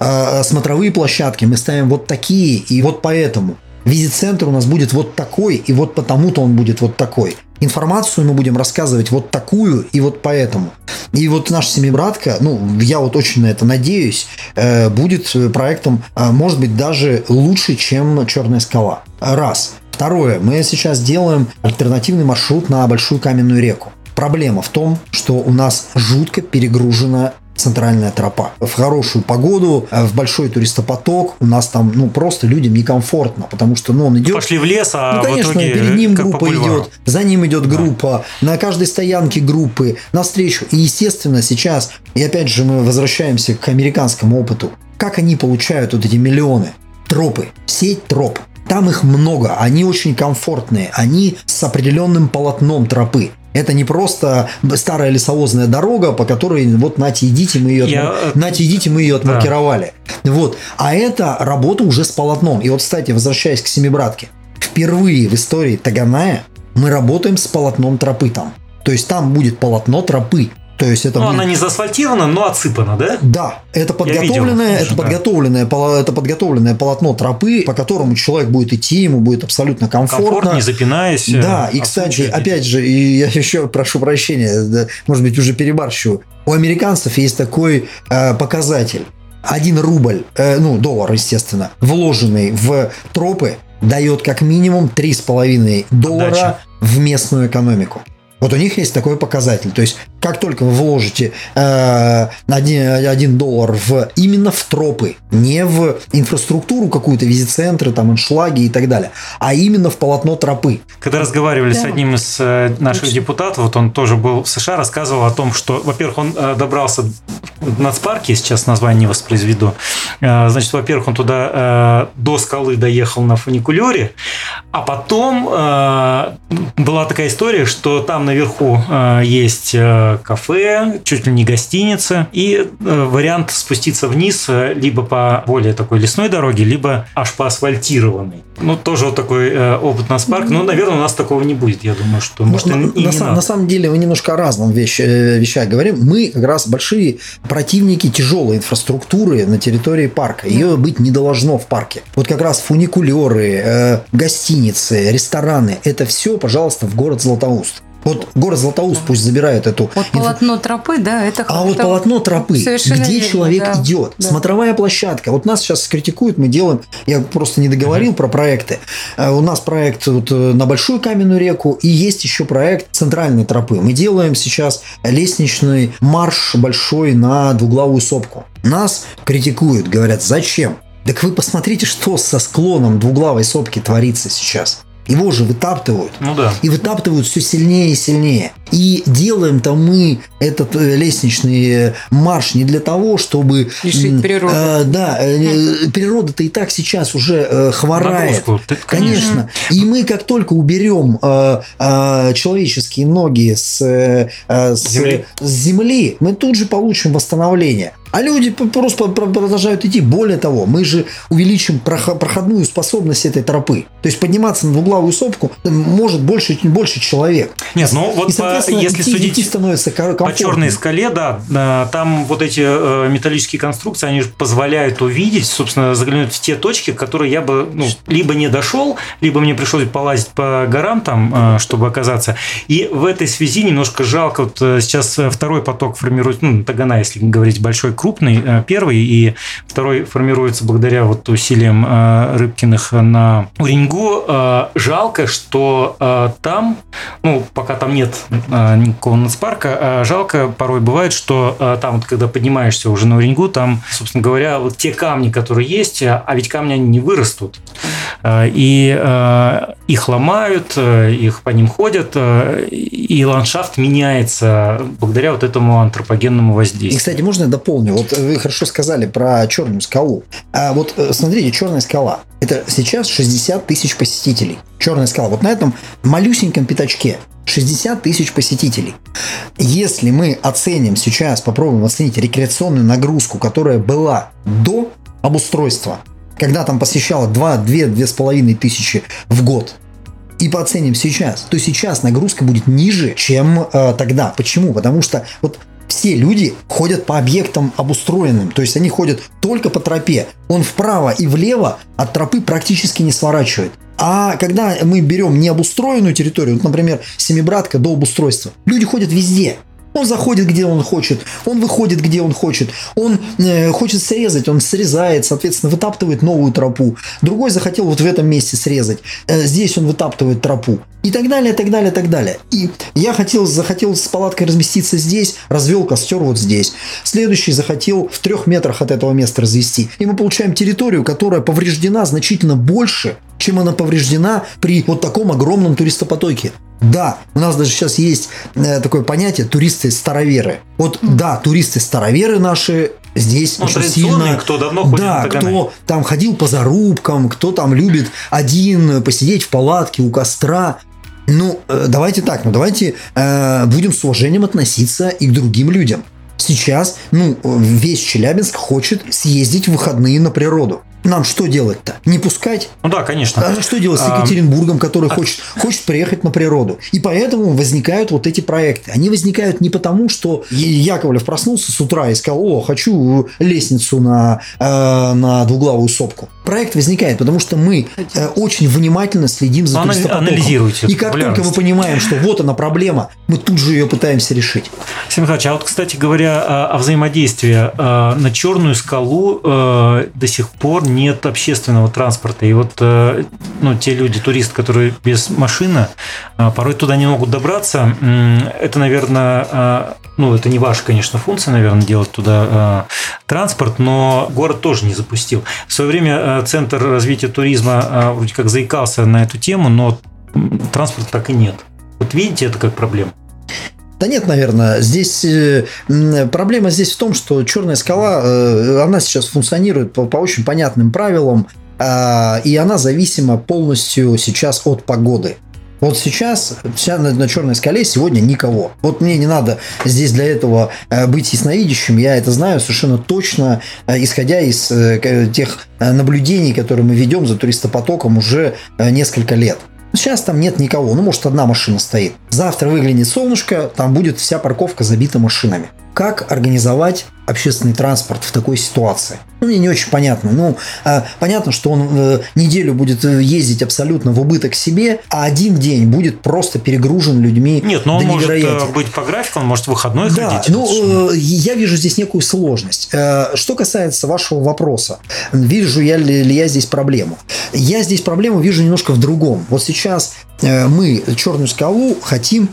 Э, смотровые площадки мы ставим вот такие и вот поэтому. Визит-центр у нас будет вот такой, и вот потому-то он будет вот такой. Информацию мы будем рассказывать вот такую и вот поэтому. И вот наша семибратка, ну, я вот очень на это надеюсь, э, будет проектом, э, может быть, даже лучше, чем «Черная скала». Раз. Второе. Мы сейчас делаем альтернативный маршрут на Большую Каменную реку. Проблема в том, что у нас жутко перегружена центральная тропа. В хорошую погоду, э, в большой туристопоток у нас там, ну, просто людям некомфортно, потому что, ну, он идет... Пошли в лес, а Ну, конечно, в итоге перед ним группа идет, за ним идет группа, да. на каждой стоянке группы, навстречу. И, естественно, сейчас, и опять же мы возвращаемся к американскому опыту, как они получают вот эти миллионы? Тропы, сеть троп. Там их много, они очень комфортные, они с определенным полотном тропы. Это не просто старая лесовозная дорога, по которой вот нате идите, мы ее, Я... отмар... нате идите, мы ее отмаркировали. Да. Вот. А это работа уже с полотном. И вот, кстати, возвращаясь к Семибратке. Впервые в истории Таганая мы работаем с полотном тропы там. То есть там будет полотно тропы. То есть это ну, она не заасфальтирована, но отсыпана, да? Да, это подготовленное, видел, это, подготовленное, да. это подготовленное полотно тропы, по которому человек будет идти, ему будет абсолютно комфортно. Комфорт, не запинаясь. Да, и, кстати, опять же, и я еще прошу прощения, может быть, уже перебарщу. У американцев есть такой э, показатель. Один рубль, э, ну, доллар, естественно, вложенный в тропы, дает как минимум 3,5 доллара Отдача. в местную экономику. Вот у них есть такой показатель. То есть, как только вы вложите э, 1, доллар в, именно в тропы, не в инфраструктуру какую-то, визит-центры, там, аншлаги и так далее, а именно в полотно тропы. Когда разговаривали да. с одним из э, наших Очень. депутатов, вот он тоже был в США, рассказывал о том, что, во-первых, он э, добрался в нацпарке, сейчас название не воспроизведу. Э, значит, во-первых, он туда э, до скалы доехал на фуникулере, а потом э, была такая история, что там наверху э, есть э, кафе, чуть ли не гостиница, и вариант спуститься вниз либо по более такой лесной дороге, либо аж по асфальтированной. Ну, тоже вот такой опыт на спарк. Ну, наверное, у нас такого не будет. Я думаю, что может на, и на, не на, самом деле мы немножко о разном вещ, вещах говорим. Мы как раз большие противники тяжелой инфраструктуры на территории парка. Ее быть не должно в парке. Вот как раз фуникулеры, гостиницы, рестораны, это все, пожалуйста, в город Златоуст. Вот город Златоуст да. пусть забирает эту... Вот полотно тропы, да, это... А вот полотно тропы, где верно, человек да, идет, да. смотровая площадка. Вот нас сейчас критикуют, мы делаем... Я просто не договорил mm-hmm. про проекты. Э, у нас проект вот э, на Большую Каменную реку, и есть еще проект центральной тропы. Мы делаем сейчас лестничный марш большой на двуглавую сопку. Нас критикуют, говорят, зачем? Так вы посмотрите, что со склоном двуглавой сопки творится сейчас. Его же вытаптывают. Ну да. И вытаптывают все сильнее и сильнее. И делаем-то мы этот э, лестничный э, марш не для того, чтобы... Лишить природу. Э, да, э, природа-то и так сейчас уже э, хворает. Нагрузку, конечно. конечно. И мы как только уберем э, э, человеческие ноги с, э, с, земли. с земли, мы тут же получим восстановление. А люди просто продолжают идти. Более того, мы же увеличим проходную способность этой тропы. То есть подниматься на двуглавую сопку может больше, больше человек. Нет, ну вот и, по, если идти, судить идти становится по черной скале, да, там вот эти э, металлические конструкции, они позволяют увидеть, собственно, заглянуть в те точки, которые я бы ну, либо не дошел, либо мне пришлось полазить по горам там, э, чтобы оказаться. И в этой связи немножко жалко, вот э, сейчас второй поток формирует, ну, Тагана, если говорить большой крупный, э, первый, и второй формируется благодаря вот усилиям э, Рыбкиных на Уренгу. Э, жалко, что там, ну, пока там нет никакого нацпарка, жалко порой бывает, что там, вот, когда поднимаешься уже на Уренгу, там, собственно говоря, вот те камни, которые есть, а ведь камни они не вырастут. И их ломают, их по ним ходят, и ландшафт меняется благодаря вот этому антропогенному воздействию. И, кстати, можно я дополню? Вот вы хорошо сказали про черную скалу. А вот э, смотрите, черная скала. Это сейчас 60 тысяч посетителей. Черная скала. Вот на этом малюсеньком пятачке 60 тысяч посетителей. Если мы оценим сейчас, попробуем оценить рекреационную нагрузку, которая была до обустройства, когда там посещало 2-2-2,5 тысячи в год, и пооценим сейчас, то сейчас нагрузка будет ниже, чем э, тогда. Почему? Потому что вот все люди ходят по объектам обустроенным, то есть они ходят только по тропе. Он вправо и влево от тропы практически не сворачивает. А когда мы берем необустроенную территорию, вот, например, Семибратка до обустройства, люди ходят везде. Он заходит, где он хочет, он выходит, где он хочет, он э, хочет срезать, он срезает, соответственно, вытаптывает новую тропу. Другой захотел вот в этом месте срезать, э, здесь он вытаптывает тропу. И так далее, так далее, так далее. И я хотел, захотел с палаткой разместиться здесь, развел костер вот здесь. Следующий захотел в трех метрах от этого места развести. И мы получаем территорию, которая повреждена значительно больше, чем она повреждена при вот таком огромном туристопотоке. Да, у нас даже сейчас есть э, такое понятие туристы-староверы. Вот да, туристы-староверы наши здесь ну, очень сильно... кто давно ходит Да, кто там ходил по зарубкам, кто там любит один посидеть в палатке у костра. Ну, э, давайте так, ну давайте э, будем с уважением относиться и к другим людям. Сейчас, ну, весь Челябинск хочет съездить в выходные на природу нам что делать-то? Не пускать? Ну да, конечно. А что делать с Екатеринбургом, который а... хочет, хочет приехать на природу? И поэтому возникают вот эти проекты. Они возникают не потому, что Яковлев проснулся с утра и сказал, о, хочу лестницу на, э, на двуглавую сопку. Проект возникает, потому что мы э, очень внимательно следим за туристопотоком. Анализируете. И как только мы понимаем, что вот она проблема, мы тут же ее пытаемся решить. Семен Михайлович, а вот, кстати говоря, о взаимодействии. Э, на Черную скалу э, до сих пор нет общественного транспорта. И вот э, ну, те люди, туристы, которые без машины, порой туда не могут добраться. Это, наверное, ну, это не ваша, конечно, функция, наверное, делать туда транспорт, но город тоже не запустил. В свое время Центр развития туризма вроде как заикался на эту тему, но транспорта так и нет. Вот видите это как проблему? Да нет, наверное. Здесь э, проблема здесь в том, что черная скала, э, она сейчас функционирует по, по очень понятным правилам, а, и она зависима полностью сейчас от погоды. Вот сейчас вся на, на черной скале сегодня никого. Вот мне не надо здесь для этого э, быть ясновидящим. Я это знаю совершенно точно, исходя из тех наблюдений, которые мы ведем за туристопотоком уже несколько лет. Сейчас там нет никого, ну может одна машина стоит. Завтра выглянет солнышко, там будет вся парковка забита машинами. Как организовать общественный транспорт в такой ситуации? Ну, мне не очень понятно. Ну, э, понятно, что он э, неделю будет э, ездить абсолютно в убыток себе, а один день будет просто перегружен людьми Нет, но он может э, быть по графику, он может выходной да, ходить. Ну, э, я вижу здесь некую сложность. Э, что касается вашего вопроса, вижу я ли, ли я здесь проблему? Я здесь проблему вижу немножко в другом. Вот сейчас э, мы Черную скалу хотим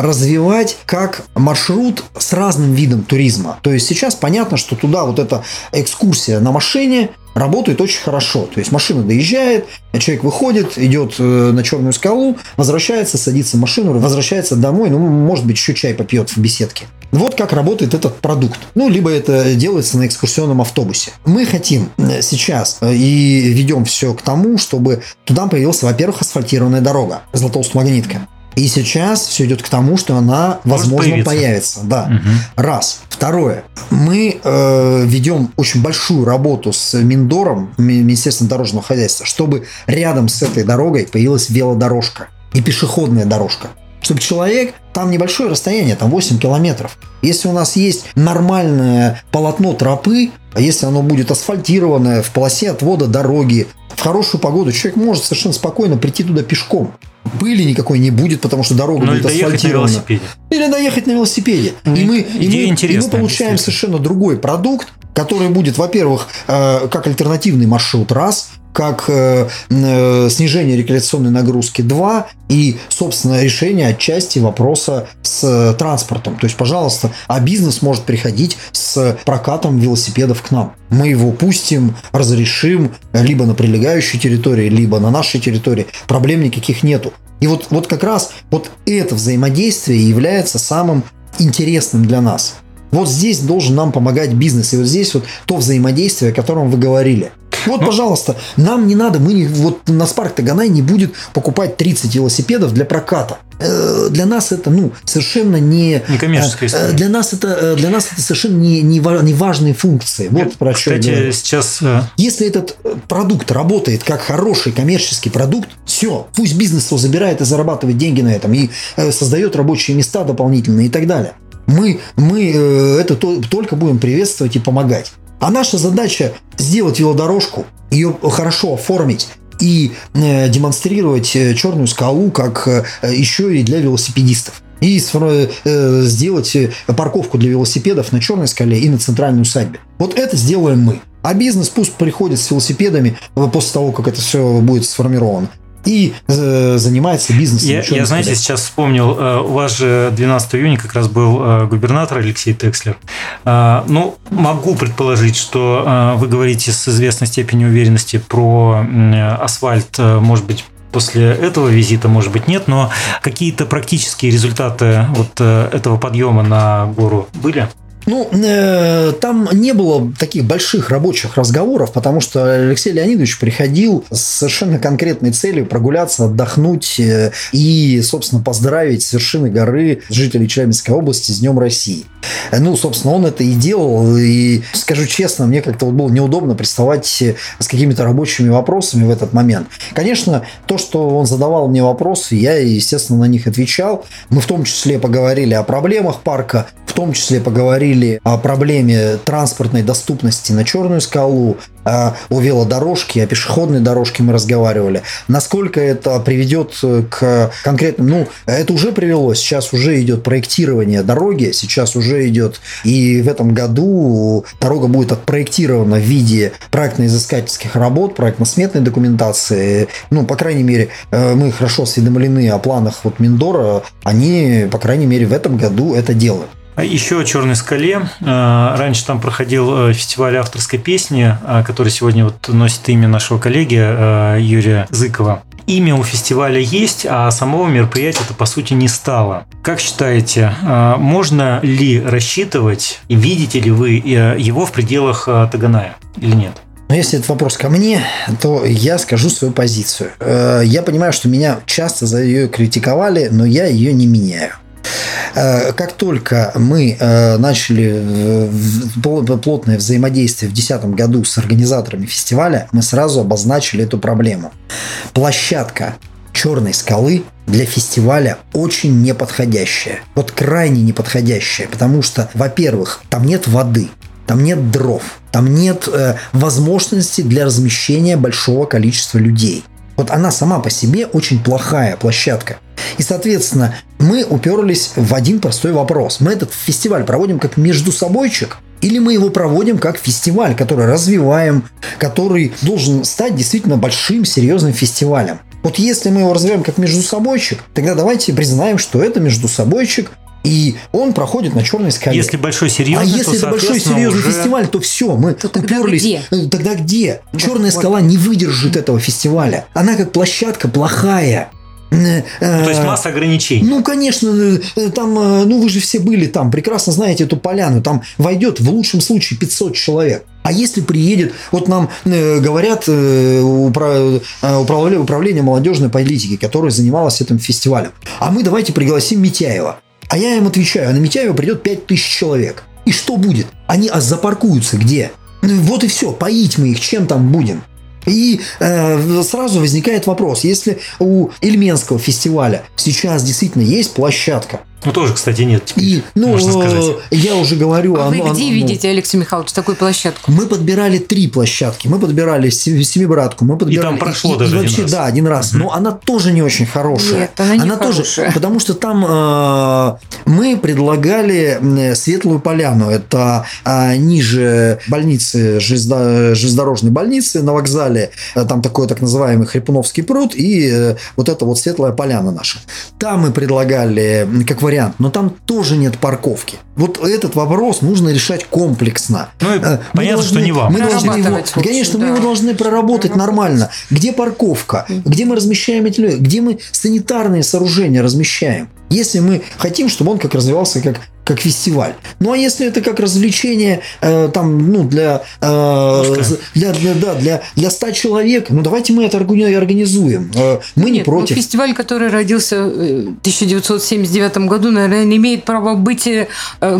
развивать как маршрут с разным видом туризма. То есть сейчас понятно, что туда вот эта экскурсия на машине работает очень хорошо. То есть машина доезжает, человек выходит, идет э, на Черную скалу, возвращается, садится в машину, возвращается домой, ну, может быть, еще чай попьет в беседке. Вот как работает этот продукт. Ну, либо это делается на экскурсионном автобусе. Мы хотим э, сейчас э, и ведем все к тому, чтобы туда появилась, во-первых, асфальтированная дорога, Златоуст-Магнитка. И сейчас все идет к тому, что она, возможно, появиться. появится. Да. Угу. Раз. Второе. Мы э, ведем очень большую работу с Миндором, Министерством дорожного хозяйства, чтобы рядом с этой дорогой появилась велодорожка и пешеходная дорожка. Чтобы человек, там небольшое расстояние, там 8 километров. Если у нас есть нормальное полотно тропы, а если оно будет асфальтированное в полосе отвода дороги, в хорошую погоду, человек может совершенно спокойно прийти туда пешком пыли никакой не будет, потому что дорога ну, будет асфальтирована. Или доехать на велосипеде. Ну, и мы, и мы, и мы получаем совершенно другой продукт, который будет, во-первых, э, как альтернативный маршрут раз, как э, э, снижение рекреационной нагрузки 2 и, собственно, решение отчасти вопроса с э, транспортом. То есть, пожалуйста, а бизнес может приходить с прокатом велосипедов к нам. Мы его пустим, разрешим либо на прилегающей территории, либо на нашей территории. Проблем никаких нету. И вот, вот как раз вот это взаимодействие является самым интересным для нас. Вот здесь должен нам помогать бизнес. И вот здесь вот то взаимодействие, о котором вы говорили. Вот, пожалуйста, нам не надо, мы не, вот на Спарк Таганай не будет покупать 30 велосипедов для проката. Э, для нас это, ну, совершенно не... Не коммерческая э, история. Для нас это, э, для нас это совершенно не, не, не важные функции. Вот это, про что Кстати, я сейчас... Если этот продукт работает как хороший коммерческий продукт, все, пусть бизнес его забирает и зарабатывает деньги на этом, и создает рабочие места дополнительные и так далее. Мы, мы это только будем приветствовать и помогать. А наша задача сделать велодорожку, ее хорошо оформить и э, демонстрировать э, черную скалу как э, еще и для велосипедистов. И сделать парковку для велосипедов на Черной скале и на центральной усадьбе. Вот это сделаем мы. А бизнес пусть приходит с велосипедами после того, как это все будет сформировано и э, занимается бизнесом. Я, я знаете, сейчас вспомнил, э, у вас же 12 июня как раз был э, губернатор Алексей Текслер. Э, ну, могу предположить, что э, вы говорите с известной степенью уверенности про э, асфальт, э, может быть, после этого визита, может быть, нет, но какие-то практические результаты вот этого подъема на гору были? Ну, э, там не было таких больших рабочих разговоров, потому что Алексей Леонидович приходил с совершенно конкретной целью прогуляться, отдохнуть э, и, собственно, поздравить с вершины горы жителей Челябинской области с Днем России. Ну, собственно, он это и делал. И, скажу честно, мне как-то вот было неудобно приставать с какими-то рабочими вопросами в этот момент. Конечно, то, что он задавал мне вопросы, я, естественно, на них отвечал. Мы в том числе поговорили о проблемах парка, в том числе поговорили о проблеме транспортной доступности на Черную скалу, о велодорожке, о пешеходной дорожке мы разговаривали. Насколько это приведет к конкретным... Ну, это уже привело. Сейчас уже идет проектирование дороги, сейчас уже идет. И в этом году дорога будет отпроектирована в виде проектно-изыскательских работ, проектно-сметной документации. Ну, по крайней мере, э, мы хорошо осведомлены о планах вот Миндора. Они, по крайней мере, в этом году это делают. А еще о Черной скале. А, раньше там проходил э, фестиваль авторской песни, а, который сегодня вот носит имя нашего коллеги Юрия Зыкова. Имя у фестиваля есть, а самого мероприятия-то по сути не стало. Как считаете, можно ли рассчитывать и видите ли вы э, его в пределах Таганая или нет? Но если это вопрос ко мне, то я скажу свою позицию. Э, я понимаю, что меня часто за ее критиковали, но я ее не меняю. Э, как только мы э, начали э, плотное взаимодействие в 2010 году с организаторами фестиваля, мы сразу обозначили эту проблему. Площадка черной скалы для фестиваля очень неподходящая. Вот крайне неподходящая, потому что, во-первых, там нет воды. там нет дров, там нет э, возможности для размещения большого количества людей. Вот она сама по себе очень плохая площадка. И, соответственно, мы уперлись в один простой вопрос. Мы этот фестиваль проводим как между собойчик, или мы его проводим как фестиваль, который развиваем, который должен стать действительно большим, серьезным фестивалем. Вот если мы его развиваем как между собойчик, тогда давайте признаем, что это между собойчик, и он проходит на черной скале. Если большой серьезный, а если то, это большой серьезный уже... фестиваль, то все, мы то тогда уперлись. Где? Э, тогда где? Черная вот. скала не выдержит этого фестиваля. Она как площадка плохая. Э, то есть масса ограничений. Ну, конечно, э, там, ну вы же все были там, прекрасно знаете эту поляну, там войдет в лучшем случае 500 человек. А если приедет, вот нам э, говорят э, управ, э, управление молодежной политики, которое занималось этим фестивалем, а мы давайте пригласим Митяева. А я им отвечаю, а на Митяева придет 5000 человек. И что будет? Они а запаркуются где? Ну, вот и все, поить мы их чем там будем? И э, сразу возникает вопрос, если у Ильменского фестиваля сейчас действительно есть площадка, ну, тоже, кстати, нет. Теперь, и, ну, можно сказать. я уже говорю... А вы оно, где оно, видите, Алексей Михайлович, такую площадку? Мы подбирали три площадки. Мы подбирали Семибратку, мы подбирали... И там прошло и, даже и вообще, раз. да, один раз. Угу. Но она тоже не очень хорошая. Нет, она не она хорошая. тоже, потому что там э, мы предлагали Светлую Поляну. Это э, ниже больницы, железнодорожной, железнодорожной больницы на вокзале. Там такой так называемый Хрипуновский пруд и э, вот это вот Светлая Поляна наша. Там мы предлагали, как вариант вариант, но там тоже нет парковки. Вот этот вопрос нужно решать комплексно. Ну, э, понятно, должны, что не вам. Мы должны его, конечно, да. мы его должны проработать нормально. Где парковка? Где мы размещаем эти люди? Где мы санитарные сооружения размещаем? Если мы хотим, чтобы он как развивался как как фестиваль. Ну а если это как развлечение, э, там, ну, для, э, для, для, да, для, для 100 человек, ну давайте мы это организуем. Э, мы Нет, не ну, против. Ну, фестиваль, который родился в 1979 году, наверное, имеет право быть э,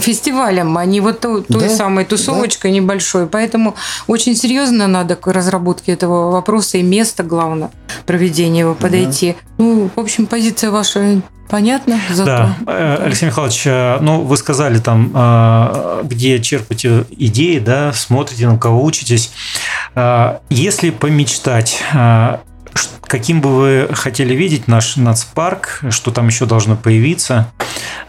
фестивалем, а не вот той, той да, самой тусовочкой да. небольшой. Поэтому очень серьезно надо к разработке этого вопроса и места, главное, проведения его подойти. Да. Ну, в общем, позиция ваша Понятно? Зато. Да. Э, Алексей Михайлович, э, ну, вы сказали там, э, где черпаете идеи, да, смотрите, на кого учитесь. Если помечтать, каким бы вы хотели видеть наш нацпарк, что там еще должно появиться,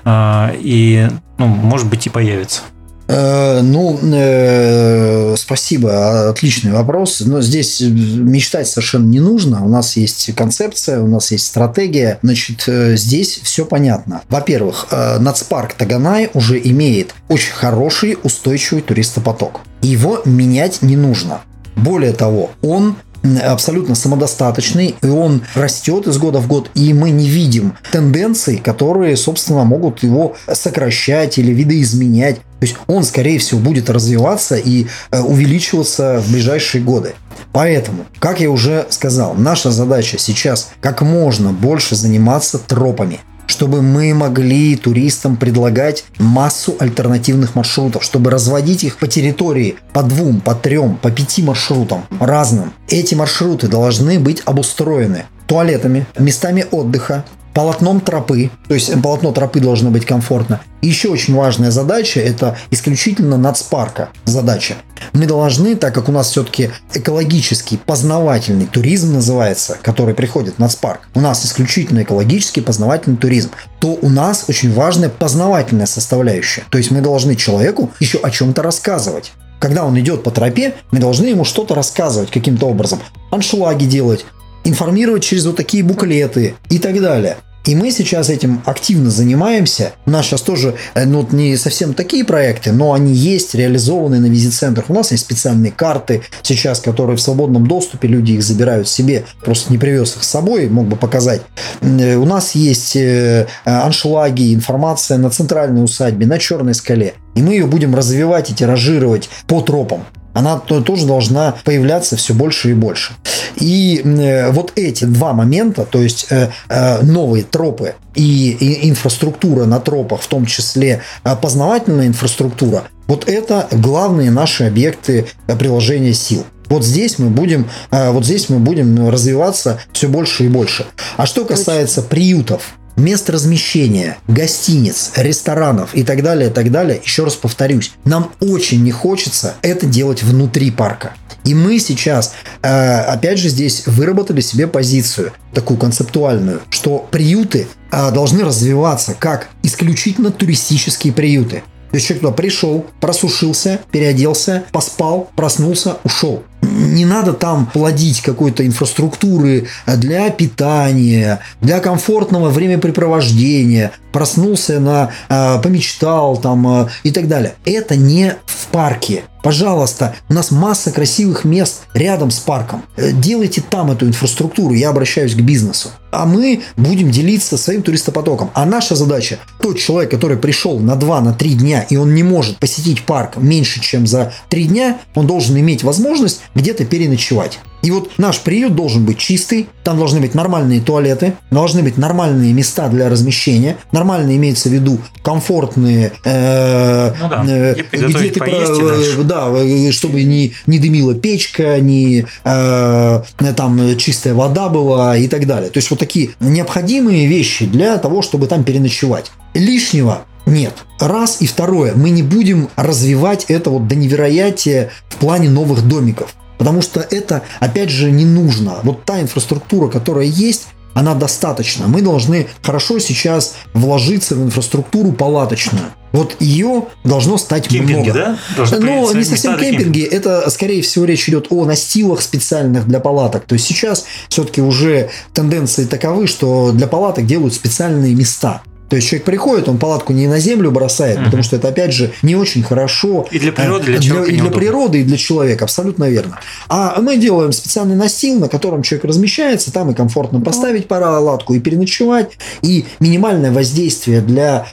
и, ну, может быть, и появится? Э, ну, э, спасибо, отличный вопрос. Но здесь мечтать совершенно не нужно. У нас есть концепция, у нас есть стратегия. Значит, э, здесь все понятно. Во-первых, Нацпарк Таганай уже имеет очень хороший устойчивый туристопоток. Его менять не нужно. Более того, он абсолютно самодостаточный, и он растет из года в год, и мы не видим тенденций, которые, собственно, могут его сокращать или видоизменять. То есть он, скорее всего, будет развиваться и э, увеличиваться в ближайшие годы. Поэтому, как я уже сказал, наша задача сейчас как можно больше заниматься тропами – чтобы мы могли туристам предлагать массу альтернативных маршрутов, чтобы разводить их по территории по двум, по трем, по пяти маршрутам разным. Эти маршруты должны быть обустроены туалетами, местами отдыха, полотном тропы, то есть полотно тропы должно быть комфортно. Еще очень важная задача – это исключительно нацпарка задача. Мы должны, так как у нас все-таки экологический познавательный туризм называется, который приходит в нацпарк, у нас исключительно экологический познавательный туризм, то у нас очень важная познавательная составляющая. То есть мы должны человеку еще о чем-то рассказывать. Когда он идет по тропе, мы должны ему что-то рассказывать каким-то образом. Аншлаги делать, информировать через вот такие буклеты и так далее. И мы сейчас этим активно занимаемся. У нас сейчас тоже э, ну, не совсем такие проекты, но они есть, реализованы на визит-центрах. У нас есть специальные карты сейчас, которые в свободном доступе, люди их забирают себе. Просто не привез их с собой, мог бы показать. Э, у нас есть э, аншлаги, информация на центральной усадьбе, на Черной скале. И мы ее будем развивать и тиражировать по тропам она тоже должна появляться все больше и больше. И э, вот эти два момента, то есть э, э, новые тропы и инфраструктура на тропах, в том числе познавательная инфраструктура, вот это главные наши объекты приложения сил. Вот здесь мы будем, вот здесь мы будем развиваться все больше и больше. А что касается приютов, мест размещения, гостиниц, ресторанов и так далее, и так далее, еще раз повторюсь, нам очень не хочется это делать внутри парка. И мы сейчас, э, опять же, здесь выработали себе позицию, такую концептуальную, что приюты э, должны развиваться как исключительно туристические приюты. То есть человек туда пришел, просушился, переоделся, поспал, проснулся, ушел. Не надо там плодить какой-то инфраструктуры для питания, для комфортного времяпрепровождения. Проснулся на, э, помечтал там э, и так далее. Это не в парке. Пожалуйста, у нас масса красивых мест рядом с парком. Э, делайте там эту инфраструктуру, я обращаюсь к бизнесу. А мы будем делиться своим туристопотоком. А наша задача, тот человек, который пришел на 2-3 на дня, и он не может посетить парк меньше, чем за 3 дня, он должен иметь возможность где-то переночевать. И вот наш приют должен быть чистый, там должны быть нормальные туалеты, должны быть нормальные места для размещения, нормальные имеется в виду комфортные, э, ну да, э, где ты про, да, э, чтобы не, не дымила печка, не э, там чистая вода была и так далее. То есть вот такие необходимые вещи для того, чтобы там переночевать. Лишнего нет. Раз. И второе. Мы не будем развивать это вот до невероятия в плане новых домиков. Потому что это, опять же, не нужно. Вот та инфраструктура, которая есть, она достаточна. Мы должны хорошо сейчас вложиться в инфраструктуру палаточную. Вот ее должно стать кемпинги, много. Да? Должны Но не совсем кемпинги, кемпинги, это скорее всего речь идет о настилах специальных для палаток. То есть сейчас все-таки уже тенденции таковы, что для палаток делают специальные места. То есть человек приходит, он палатку не на землю бросает, угу. потому что это, опять же, не очень хорошо. И для природы, и для человека. И для природы, и для человека, абсолютно верно. А мы делаем специальный настил, на котором человек размещается, там и комфортно поставить палатку, и переночевать, и минимальное воздействие для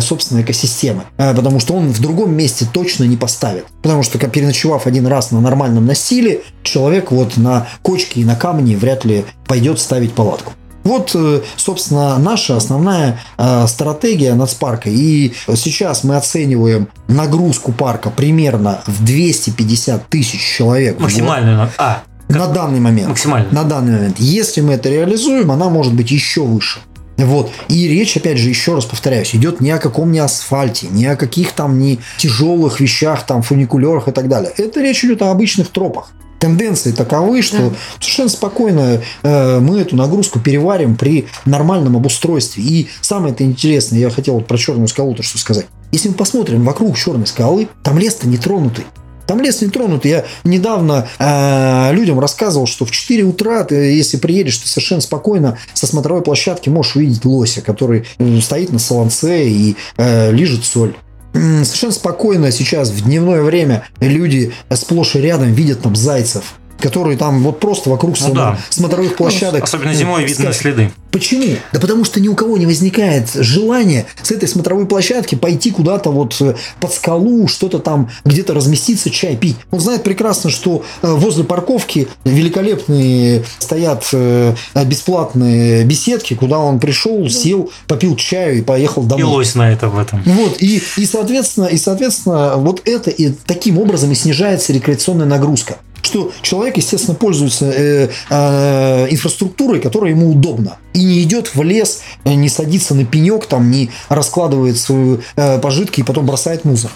собственной экосистемы. А, потому что он в другом месте точно не поставит. Потому что, переночевав один раз на нормальном настиле, человек вот на кочке и на камне вряд ли пойдет ставить палатку. Вот, э, собственно, наша основная э, стратегия нацпарка. И сейчас мы оцениваем нагрузку парка примерно в 250 тысяч человек. Максимальную. А, на данный момент. Максимально. На данный момент. Если мы это реализуем, она может быть еще выше. Вот. И речь, опять же, еще раз повторяюсь, идет не о каком не асфальте, не о каких там не тяжелых вещах, там фуникулерах и так далее. Это речь идет о обычных тропах тенденции таковы, что да. совершенно спокойно э, мы эту нагрузку переварим при нормальном обустройстве. И самое это интересное, я хотел вот про черную скалу то что сказать. Если мы посмотрим вокруг черной скалы, там лес-то не тронутый. Там лес не тронутый. Я недавно э, людям рассказывал, что в 4 утра, ты, если приедешь, ты совершенно спокойно со смотровой площадки можешь увидеть лося, который э, стоит на солонце и э, лижет соль совершенно спокойно сейчас в дневное время люди сплошь и рядом видят там зайцев которые там вот просто вокруг ну, да. смотровых ну, площадок. Особенно зимой видны следы. Почему? Да потому что ни у кого не возникает желания с этой смотровой площадки пойти куда-то вот э, под скалу, что-то там где-то разместиться, чай пить. Он знает прекрасно, что э, возле парковки великолепные стоят э, бесплатные беседки, куда он пришел, сел, попил чаю и поехал домой. И лось на это в этом. Вот, и, и, соответственно, и, соответственно, вот это и таким образом и снижается рекреационная нагрузка что человек, естественно, пользуется э, э, инфраструктурой, которая ему удобна. И не идет в лес, э, не садится на пенек, там, не раскладывает свои э, пожитки и потом бросает мусор.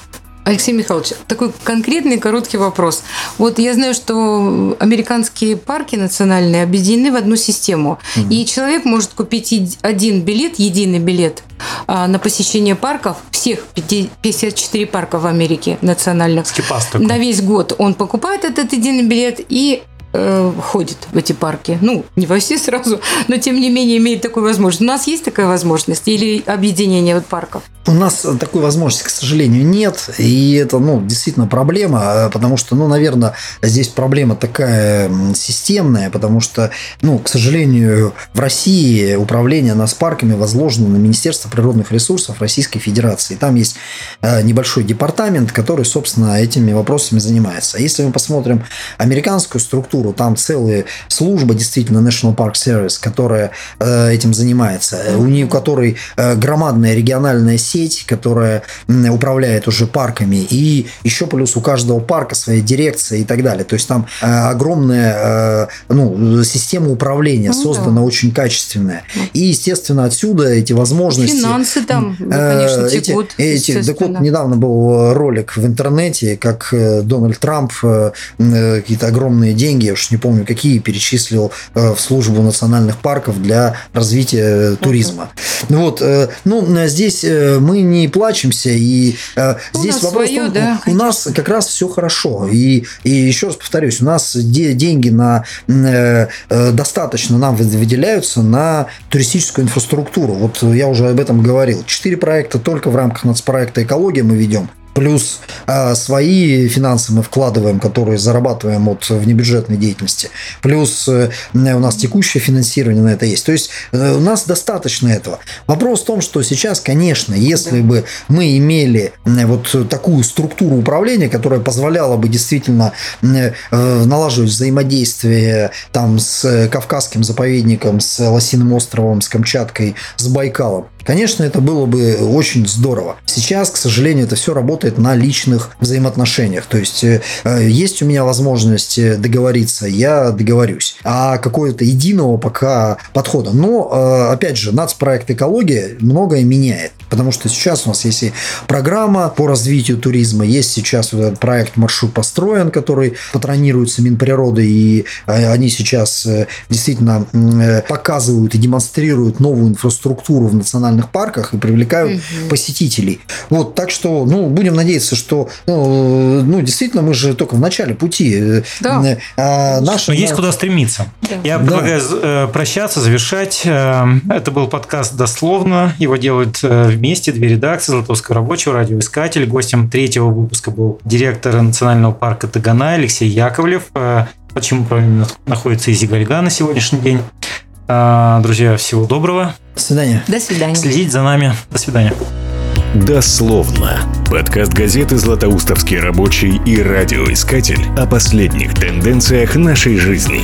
Алексей Михайлович, такой конкретный короткий вопрос. Вот я знаю, что американские парки национальные объединены в одну систему. Mm-hmm. И человек может купить один билет, единый билет а, на посещение парков, всех 54 парка в Америке национальных. На весь год он покупает этот единый билет и э, ходит в эти парки. Ну, не во все сразу, но тем не менее имеет такую возможность. У нас есть такая возможность или объединение вот парков? У нас такой возможности, к сожалению, нет. И это, ну, действительно проблема, э, потому что, ну, наверное, здесь проблема такая системная, потому что, ну, к сожалению, в России управление нас парками возложено на Министерство природных ресурсов Российской Федерации. Там есть э, небольшой департамент, который, собственно, этими вопросами занимается. Если мы посмотрим американскую структуру, инфраструктуру. Там целая служба, действительно, National Park Service, которая э, этим занимается. У нее, у которой э, громадная региональная сеть, которая управляет уже парками. И еще плюс у каждого парка своя дирекция и так далее. То есть там э, огромная э, ну, система управления ну, создана да. очень качественная. И, естественно, отсюда эти возможности... Финансы там, конечно, текут. Эти, эти, так вот, недавно был ролик в интернете, как Дональд Трамп какие-то огромные деньги, я уж не помню какие, перечислил в службу национальных парков для развития туризма. Вот, ну, здесь мы не плачемся, и здесь вопрос свое, том, да, у нас как раз все хорошо. И, и еще раз повторюсь, у нас деньги на достаточно нам выделяются на туристическую инфраструктуру. Вот я уже об этом говорил. Четыре проекта только в рамках нацпроекта «Экология» мы ведем плюс э, свои финансы мы вкладываем, которые зарабатываем от внебюджетной деятельности, плюс э, у нас текущее финансирование на это есть. То есть э, у нас достаточно этого. Вопрос в том, что сейчас, конечно, если бы мы имели вот такую структуру управления, которая позволяла бы действительно э, налаживать взаимодействие там с Кавказским заповедником, с Лосиным островом, с Камчаткой, с Байкалом, конечно, это было бы очень здорово. Сейчас, к сожалению, это все работает на личных взаимоотношениях. То есть э, есть у меня возможность э, договориться, я договорюсь. А какого-то единого пока подхода. Но, э, опять же, нацпроект экология многое меняет. Потому что сейчас у нас есть и программа по развитию туризма, есть сейчас вот этот проект «Маршрут построен», который патронируется Минприроды, и они сейчас действительно показывают и демонстрируют новую инфраструктуру в национальных парках и привлекают угу. посетителей. Вот, так что, ну, будем надеяться, что, ну, ну, действительно, мы же только в начале пути. Да. А наша, Но есть куда стремиться. Да. Я предлагаю да. Э, прощаться, завершать. Э, это был подкаст «Дословно». Его делают э, вместе две редакции Золотовского рабочего, радиоискатель. Гостем третьего выпуска был директор Национального парка Тагана Алексей Яковлев. Почему находится Изи Гальга на сегодняшний день. Друзья, всего доброго. До свидания. До свидания. Следите за нами. До свидания. Дословно. Подкаст газеты «Златоустовский рабочий» и радиоискатель о последних тенденциях нашей жизни.